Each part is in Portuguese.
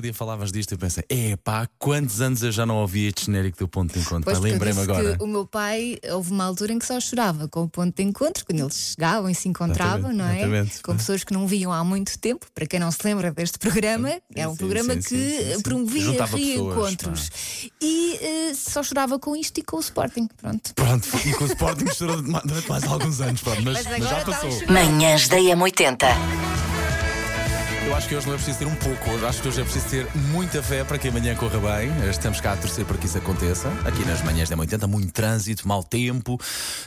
Outro dia falavas disto e eu pensei, epá, há quantos anos eu já não ouvi este genérico do ponto de encontro? Pá, Lembrei-me agora. que o meu pai houve uma altura em que só chorava com o ponto de encontro, quando eles chegavam e se encontravam, Exatamente, não é? exatamente. Com pessoas que não viam há muito tempo. Para quem não se lembra deste programa, era um sim, programa sim, que sim, sim, sim. promovia Juntava pessoas, reencontros. E eh, só chorava com isto e com o Sporting. Pronto. Pronto, e com o Sporting misturou durante mais alguns anos, pronto, mas, Mas mas já passou. Manhãs da M80. Eu acho que hoje não é preciso ter um pouco, eu acho que hoje é preciso ter muita fé para que amanhã corra bem. Estamos cá a torcer para que isso aconteça. Aqui nas manhãs da 80, muito trânsito, mau tempo.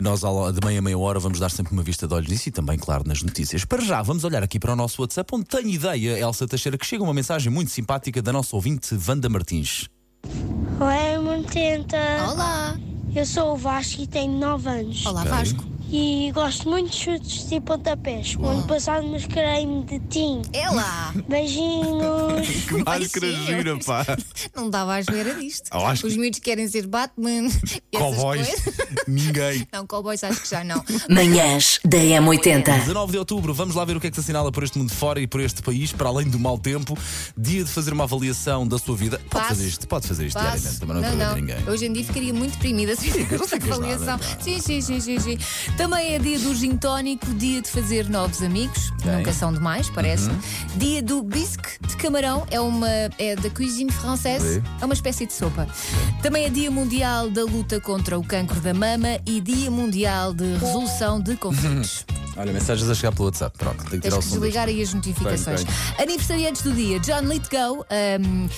Nós, de meia a meia hora, vamos dar sempre uma vista de olhos nisso e também, claro, nas notícias. Para já, vamos olhar aqui para o nosso WhatsApp, onde tenho ideia, Elsa Teixeira, que chega uma mensagem muito simpática da nossa ouvinte, Wanda Martins. Oi, Montenta. Olá! Eu sou o Vasco e tenho 9 anos. Olá, Ok. Vasco. E gosto muito de chutes e pontapés. O ano passado mascarei-me de Tim. É lá! Beijinhos. Que máscara Beijinhos. gira, pá. Não dava à espera disto. Eu acho Os que- miúdos querem ser Batman. essas Cowboys, coisas. ninguém. Não, cowboys acho que já não. Manhãs da M80. 19 de outubro, vamos lá ver o que é que se assinala por este mundo fora e por este país, para além do mau tempo. Dia de fazer uma avaliação da sua vida. Pode Passo. fazer isto, pode fazer isto Passo. diariamente, também não é ninguém. Hoje em dia ficaria muito deprimida se fizesse esta ficas avaliação. nada, pá. sim, sim, sim, sim, sim. Também é dia do gin tónico, dia de fazer novos amigos, Ok. nunca são demais, parece. Uhum. Dia do bisque de camarão, é uma é da cuisine française, é uma espécie de sopa. Também é dia mundial da luta contra o cancro da mama e dia mundial de resolução de conflitos. Olha, mensagens a chegar pelo WhatsApp. Pronto, tem que tirar Tens que desligar aí as notificações. Bem, Aniversariantes do dia, John Lithgow. um,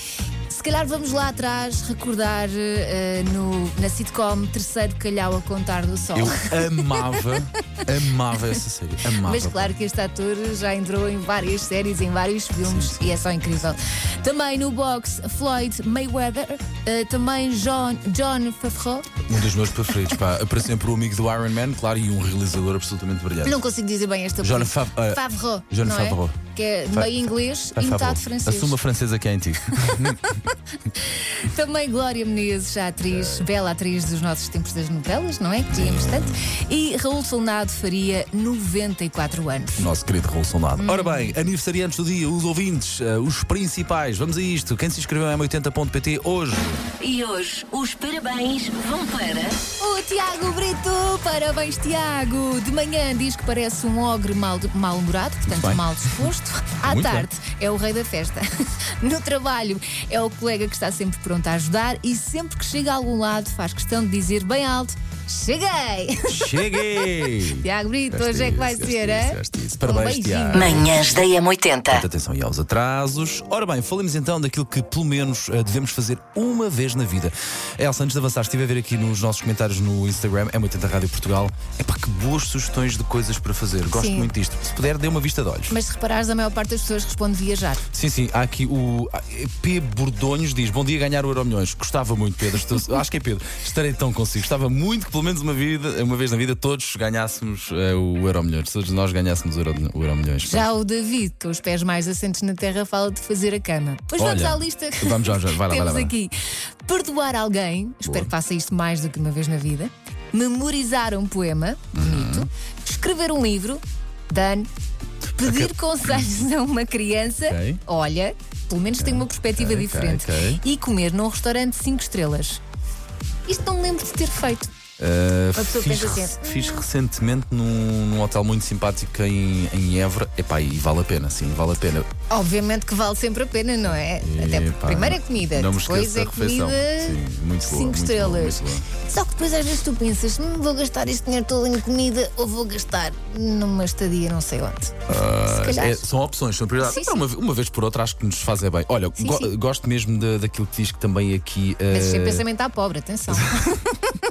se calhar vamos lá atrás recordar uh, no, na sitcom Terceiro Calhau a Contar do Sol. Eu amava, amava essa série. Amava. Mas claro que este ator já entrou em várias séries, em vários filmes e é só incrível. Também no box Floyd Mayweather, uh, também John, John Favreau. Um dos meus preferidos, pá. Para sempre o amigo do Iron Man, claro, e um realizador absolutamente brilhante. Não consigo dizer bem esta John. Fav- uh, Favreau. John é? Favreau. Que é meio inglês e metade francês. Assuma a francesa que é em ti. Também Glória Menezes, a atriz, bela atriz dos nossos tempos das novelas, não é? Que queríamos tanto. E Raul Solnado faria 94 anos. Nosso querido Raul Soldado. Hum. Ora bem, aniversariantes do dia, os ouvintes, eh, os principais. Vamos a isto. Quem se inscreveu em m80.pt hoje? E hoje os parabéns vão para. O Tiago Brito, parabéns Tiago! De manhã diz que parece um ogre mal- mal-humorado, portanto bem. mal disposto. À Muito tarde é o rei da festa. No trabalho é o colega que está sempre pronto a ajudar e sempre que chega a algum lado faz questão de dizer bem alto: Cheguei! Cheguei! Tiago Brito, hoje é que vai ser, isso. Parabéns, um. Tiago. Manhãs da M80. Muita atenção aí aos atrasos. Ora bem, falemos então daquilo que pelo menos eh, devemos fazer uma vez na vida. Elsa, antes de avançar, estive a ver aqui nos nossos comentários no Instagram, é 80 Rádio Portugal. É pá, que boas sugestões de coisas para fazer. Gosto Sim. muito disto. Se puder, dê uma vista de olhos. Mas se reparares, a maior parte das pessoas responde viajar. Sim, sim, há aqui o ah, P. Bordonhos diz: Bom dia, ganhar o Euro Milhões. Gostava muito, Pedro. Estou- acho que é Pedro. Estarei tão consigo. Gostava muito que, pelo menos uma, vida, uma vez na vida, todos ganhássemos eh, o Euro Milhões. Todos nós ganhássemos o Euro, o Euro Milhões. Já o David, com os pés mais assentes na terra, fala de fazer a cama. Pois vamos à lista. que vamos já, já. Vai lá, vai lá, Temos vai lá. aqui perdoar alguém, espero que faça isto mais do que uma vez na vida, memorizar um poema, bonito, Uhum. escrever um livro, done, pedir conselhos a uma criança, Ok. olha, pelo menos tem uma perspectiva diferente, e comer num restaurante 5 estrelas. Isto não me lembro de ter feito. Uh, pessoa fiz, assim, fiz recentemente num, num hotel muito simpático em, em Évora. Epá, e vale a pena, sim, vale a pena. Obviamente que vale sempre a pena, não é? Até porque primeiro é comida, depois é comida Sim, muito boa, 5 muito boa, estrelas. boa. Só que depois às vezes tu pensas, "Hum, vou gastar este dinheiro todo em comida ou vou gastar numa estadia não sei onde. Se calhar. É, são opções, são prioridades. Uma, uma vez por outra, acho que nos fazem bem. Olha, Sim, go- sim. gosto mesmo de- daquilo que diz que também aqui. Mas uh, sem pensamento à pobre, atenção.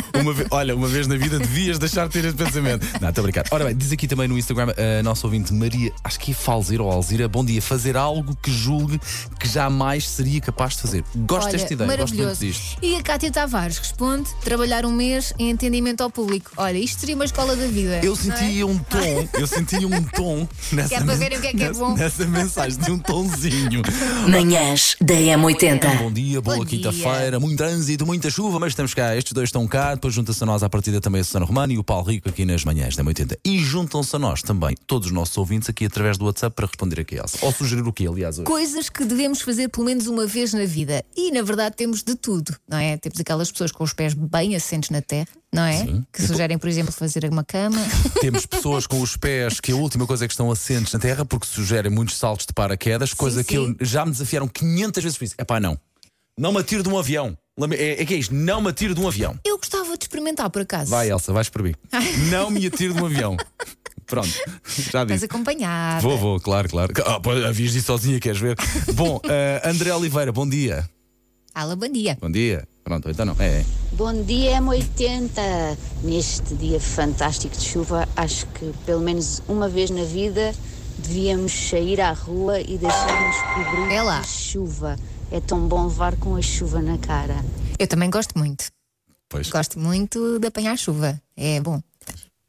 Uma ve- olha, uma vez na vida devias deixar de ter este pensamento. Não, estou a brincar. Ora bem, diz aqui também no Instagram a nossa ouvinte Maria, acho que é Falzira ou Alzira, bom dia, fazer algo que julgue que jamais seria capaz de fazer. Gosto Olha, desta ideia, gosto muito maravilhoso. disto. E a Cátia Tavares responde: trabalhar um mês em entendimento ao público. Olha, isto seria uma escola da vida. Eu não é? sentia um tom, eu sentia um tom nessa, Que é para verem o que é que é nessa- bom. nessa mensagem, de um tomzinho. Manhãs da M80. Bom dia, boa quinta-feira, muito trânsito, muita chuva, mas estamos cá. Estes dois estão cá, depois junta-se a nós à partida também a Susana Romano e o Paulo Rico aqui nas manhãs da 80. E juntam-se a nós também todos os nossos ouvintes aqui através do WhatsApp para responder aqui, Elsa. Ou sugerir o quê, aliás, hoje? Coisas que devemos fazer pelo menos uma vez na vida. E na verdade temos de tudo, não é? Temos aquelas pessoas com os pés bem assentes na terra, não é? Que sugerem, por exemplo, fazer uma cama. Temos pessoas com os pés que a última coisa é que estão assentes na terra porque sugerem muitos saltos de paraquedas, coisa que sim. eu já me desafiaram 500 vezes por isso. É pá, não. Não me atiro de um avião. É, é que é isto, não me atiro de um avião. Eu gostava de experimentar, por acaso. Vai, Elsa, vais para mim. Não me atiro de um avião. Pronto, já Estás disse. acompanhada. Vou, vou, claro, claro. Ah, havias disso sozinha, queres ver? Bom, eh, André Oliveira, bom dia. Alá, bom dia. Bom dia. Pronto, então não. É, é. Bom dia, M80. Neste dia fantástico de chuva, acho que pelo menos uma vez na vida devíamos sair à rua e deixar-nos cobrir É de chuva. É tão bom levar com a chuva na cara. Eu também gosto muito. Pois. Gosto muito de apanhar chuva. É bom.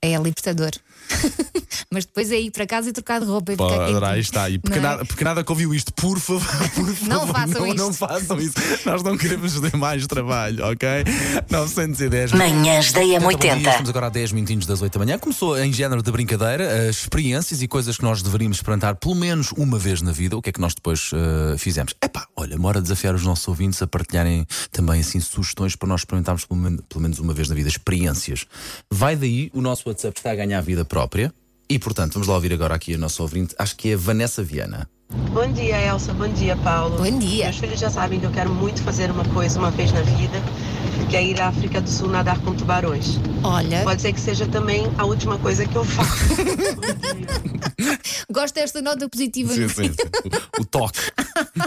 É libertador. Mas depois é ir para casa e trocar de roupa e ficar adorá, aí está. E porque, Não é? nada, porque nada que ouviu isto, por favor, por favor Não façam não, isto. não façam isso. Nós não queremos ter mais trabalho, ok? 910. Manhãs da Então, bom dia, M80. Estamos agora a 10 minutinhos das 8 da manhã. Começou em género de brincadeira, as experiências e coisas que nós deveríamos experimentar pelo menos uma vez na vida. O que é que nós depois eh, fizemos? Epá, olha, mora desafiar os nossos ouvintes a partilharem também assim sugestões para nós experimentarmos pelo, men- pelo menos uma vez na vida, experiências. Vai daí, o nosso WhatsApp está a ganhar vida própria. E portanto, vamos lá ouvir agora aqui a nossa ouvinte, acho que é a Vanessa Viana. Bom dia, Elsa. Bom dia, Paulo. Bom dia. Meus filhos já sabem que eu quero muito fazer uma coisa uma vez na vida, que é ir à África do Sul nadar com tubarões. Olha, Pode ser que seja também a última coisa que eu faço. gosto desta nota positiva. Sim, no sim, sim. O, o toque.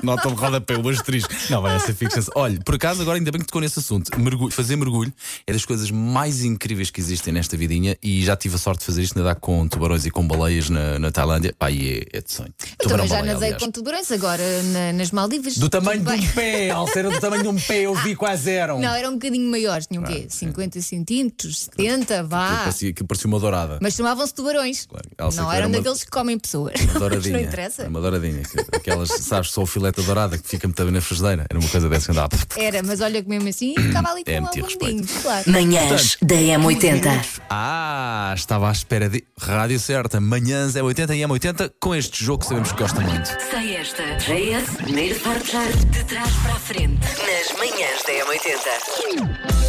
Nota de rodapé, o asterisco. Não, vai essa fiction. Olha, por acaso, agora ainda bem que tocou nesse assunto. Mergulho, fazer mergulho é das coisas mais incríveis que existem nesta vidinha e já tive a sorte de fazer isto, nadar com tubarões e com baleias na, na Tailândia. Pá, e é, é de sonho. Eu também já Tubarão-baleia, nadei aliás. com tubarões agora na- nas Maldivas. Do tamanho Tudo de bem. um pé, Alce, era do tamanho de um pé, eu vi quase eram. Não, eram um bocadinho maiores, tinham o Ah, quê? 50 centímetros, 70, vá. Parecia, que parecia uma dourada. Mas chamavam-se tubarões. Claro, não que era eram uma- daqueles que comem pessoas. Uma douradinha. não interessa. Uma douradinha. que- Aquelas, sabes, só o filete da dourada que fica muito bem na frigideira. Era uma coisa dessa que andava. Era, mas olha que mesmo assim ficava ali com É um meter bundinho, claro. Manhãs da M80. Ah, estava à espera de rádio certa. Manhãs é 80 e é 80 com este jogo que sabemos que gosta muito. Sei esta. JS, primeiro forjar de trás para a frente. Nas manhãs da M80.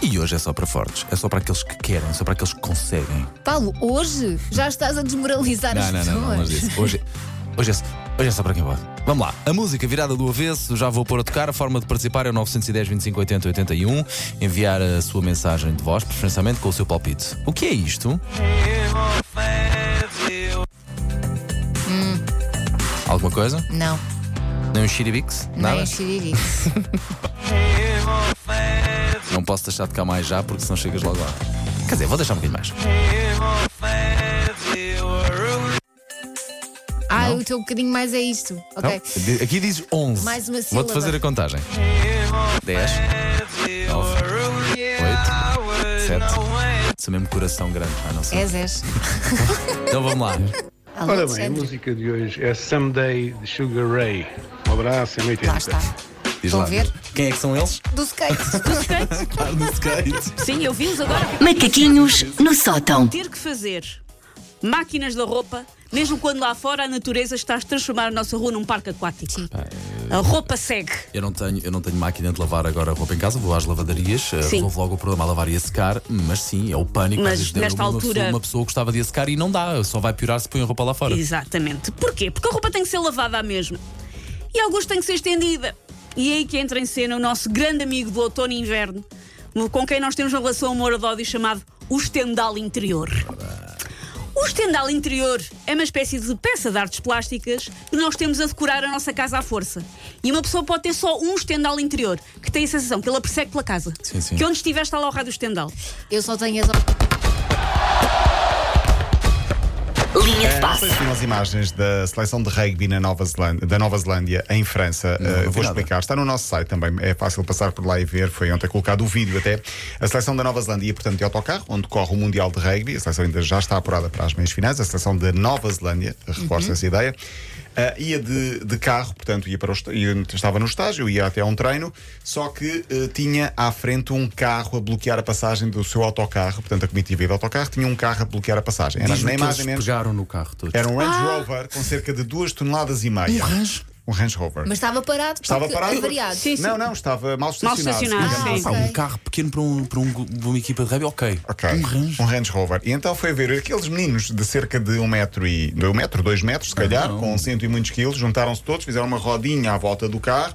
E hoje é só para fortes. É só para aqueles que querem, só para aqueles que conseguem. Paulo, hoje já estás a desmoralizar Não, as não, pessoas. não, não, mas disse. Hoje, hoje, é, hoje é só para quem pode. Vamos lá. A música virada do avesso, já vou pôr a tocar. A forma de participar é o 910 25 80 81. Enviar a sua mensagem de voz, preferencialmente com o seu palpite. O que é isto? Alguma coisa? Não, Nem um xiribix? Nada? é xiriri. Não posso deixar de cá mais já, porque senão chegas logo lá. Quer dizer, vou deixar um bocadinho mais. Teu bocadinho mais é isto. Ok. Não? Aqui diz 11. Mais uma Vou-te sílaba. fazer a contagem. 10, 9, 8, 7. Sou mesmo coração grande. Ah, não sei. És, és. Então vamos lá. Alô, Ora bem, a música de hoje é Someday de Sugar Ray. Um abraço, é 80. Lá está. Diz Estão lá. a ver? Quem é que são eles? Do skate. Claro, no skate. Sim, eu vi-os agora Macaquinhos no sótão. ter que fazer máquinas da roupa, mesmo quando lá fora a natureza está a transformar a nossa rua num parque aquático. Sim. A roupa segue. Eu não, tenho, eu não tenho máquina de lavar agora a roupa em casa, vou às lavadarias, eh, Sim. resolvo logo o problema a lavar e a secar, mas sim, é o pânico. Mas às vezes, nesta uma altura- Pessoa, uma pessoa gostava de a secar e não dá, só vai piorar se põe a roupa lá fora. Exatamente. Porquê? Porque a roupa tem que ser lavada à mesma. E alguns tem que ser estendida. E é aí que entra em cena o nosso grande amigo do outono e inverno, com quem nós temos uma relação amor-ódio chamado o estendal interior. O estendal interior é uma espécie de peça de artes plásticas que nós temos a decorar a nossa casa à força. E uma pessoa pode ter só um estendal interior, que tem a sensação que ele a persegue pela casa. Sim, sim. Que onde estiver está lá o rádio estendal. Eu só tenho as. Se viram as imagens da seleção de rugby na Nova Zelândia, da Nova Zelândia em França. Não, não vi vou nada. explicar. Está no nosso site também. É fácil passar por lá e ver. Foi ontem colocado o vídeo até. A seleção da Nova Zelândia ia, portanto, de autocarro, onde corre o Mundial de Rugby. A seleção ainda já está apurada para as meias finais. A seleção da Nova Zelândia, reforça essa ideia. Uh, ia de, de carro, portanto, ia para o, ia- estava no estágio, ia até a um treino, só que uh, tinha à frente um carro a bloquear a passagem do seu autocarro, portanto, a comitiva ia de autocarro tinha um carro a bloquear a passagem. Era na eles pegaram no carro todos. Era um Range Rover com cerca de 2 toneladas e meia. Um Range? Um Range Rover. Mas estava parado Estava parado? avariado. Sim, sim. Não, não, estava mal estacionado. estacionado, digamos sim. assim. Pá, um carro pequeno para, um, para, um, para uma equipa de rugby, ok. Ok, Um Range. um Range Rover. E então foi ver aqueles meninos de cerca de um metro e. de um metro, dois metros, se calhar, não. com cento e muitos quilos, juntaram-se todos, fizeram uma rodinha à volta do carro.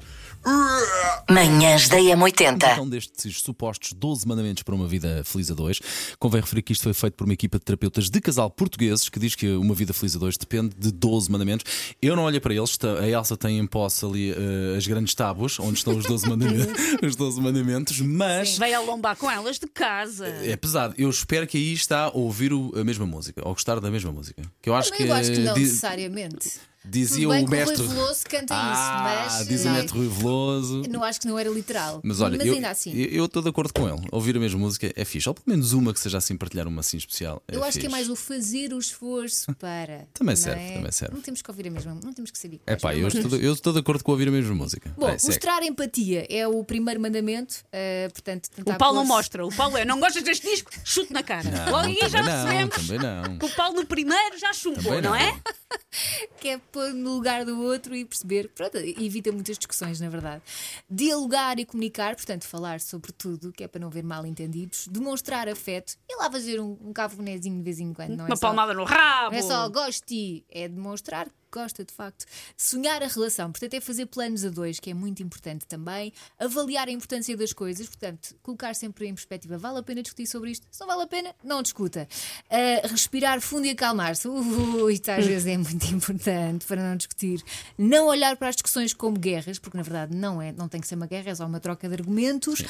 Manhãs da M80. Então, destes supostos 12 mandamentos para uma vida feliz a dois, convém referir que isto foi feito por uma equipa de terapeutas de casal portugueses que diz que uma vida feliz a dois depende de 12 mandamentos. Eu não olho para eles, a Elsa tem em posse ali eh, as grandes tábuas onde estão os 12 mandamentos, os 12 mandamentos mas. Vai a lombar com elas de casa. É pesado. Eu espero que aí está a ouvir o- a mesma música, ou gostar da mesma música. Que eu acho Mas que, eu acho que não necessariamente. Dizia o que mestre. O Rui Veloso canta ah, isso, mas. diz o não, mestre Rui Veloso. não acho que não era literal. Mas olha, eu ainda assim. eu estou de acordo com ele. Ouvir a mesma música é fixe. Ou pelo menos uma que seja assim, partilhar uma assim especial. É Eu acho que é mais o fazer o esforço para. Também serve, é? também serve. Não temos que ouvir a mesma, não temos que saber. É pá, eu estou, eu estou de acordo com ouvir a mesma música. Bom, Vai, segue. mostrar empatia é o primeiro mandamento, eh, portanto, O Paulo não mostra. O Paulo é, não gostas deste disco? Chute na cara. Não, Logo aí já não, percebemos também não. que o Paulo no primeiro já chumbou, não, não. é? que é pôr no lugar do outro e perceber. Pronto, evita muitas discussões, na verdade. Dialogar e comunicar, portanto, falar sobre tudo, que é para não haver mal entendidos. Demonstrar afeto e lá fazer um, um cafunézinho de vez em quando, não é Uma só- palmada no rabo. Não é só gosto de é demonstrar gosta de facto. Sonhar a relação, portanto, é fazer planos a dois, que é muito importante também. Avaliar a importância das coisas, portanto, colocar sempre em perspectiva: vale a pena discutir sobre isto? Se não vale a pena, não discuta. Ah, respirar fundo e acalmar-se. Ui, às vezes é muito importante para não discutir. Não olhar para as discussões como guerras, porque na verdade não, é, não tem que ser uma guerra, é só uma troca de argumentos.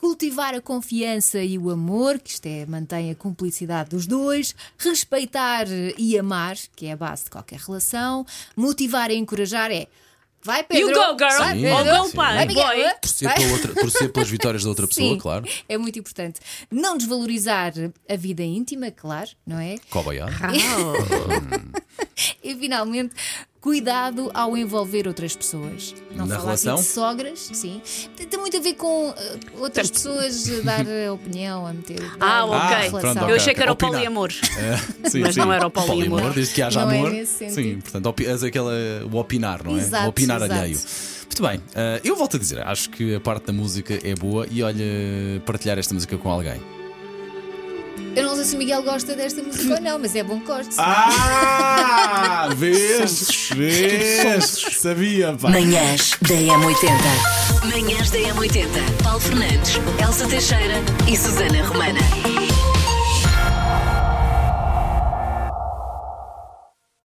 Cultivar a confiança e o amor, que isto é, mantém a cumplicidade dos dois, respeitar e amar, que é a base de qualquer relação, motivar e encorajar é vai Pedro, You go, girl. vai Sim, Pedro, Ou go, pai, boy. Torcer, pela outra- torcer pelas vitórias da outra pessoa, Sim, claro. É muito importante. Não desvalorizar a vida íntima, claro, não é? Coboiado. E finalmente, cuidado ao envolver outras pessoas. Não Na falar relação? aqui de sogras, sim. Tem, muito a ver com eh, outras pessoas a dar a opinião, a meter. Ah, ok. Ah, pronto, Eu ok, achei que era o Opinar. poliamor. É, sim, Mas sim. não era o poliamor. desde que haja Não é amor. nesse sim, portanto, és aquela, o opinar, não é? Exato, o opinar exato. alheio. Muito bem, eh, eu volto a dizer, acho que a parte da música é boa e olha, partilhar esta música com alguém. Eu não sei se o Miguel gosta desta música ou não, mas é bom que goste. Ah! Vês? Vês? Sabia, pá. Manhãs da M80. Manhãs da M80. Paulo Fernandes, Elsa Teixeira e Susana Romana.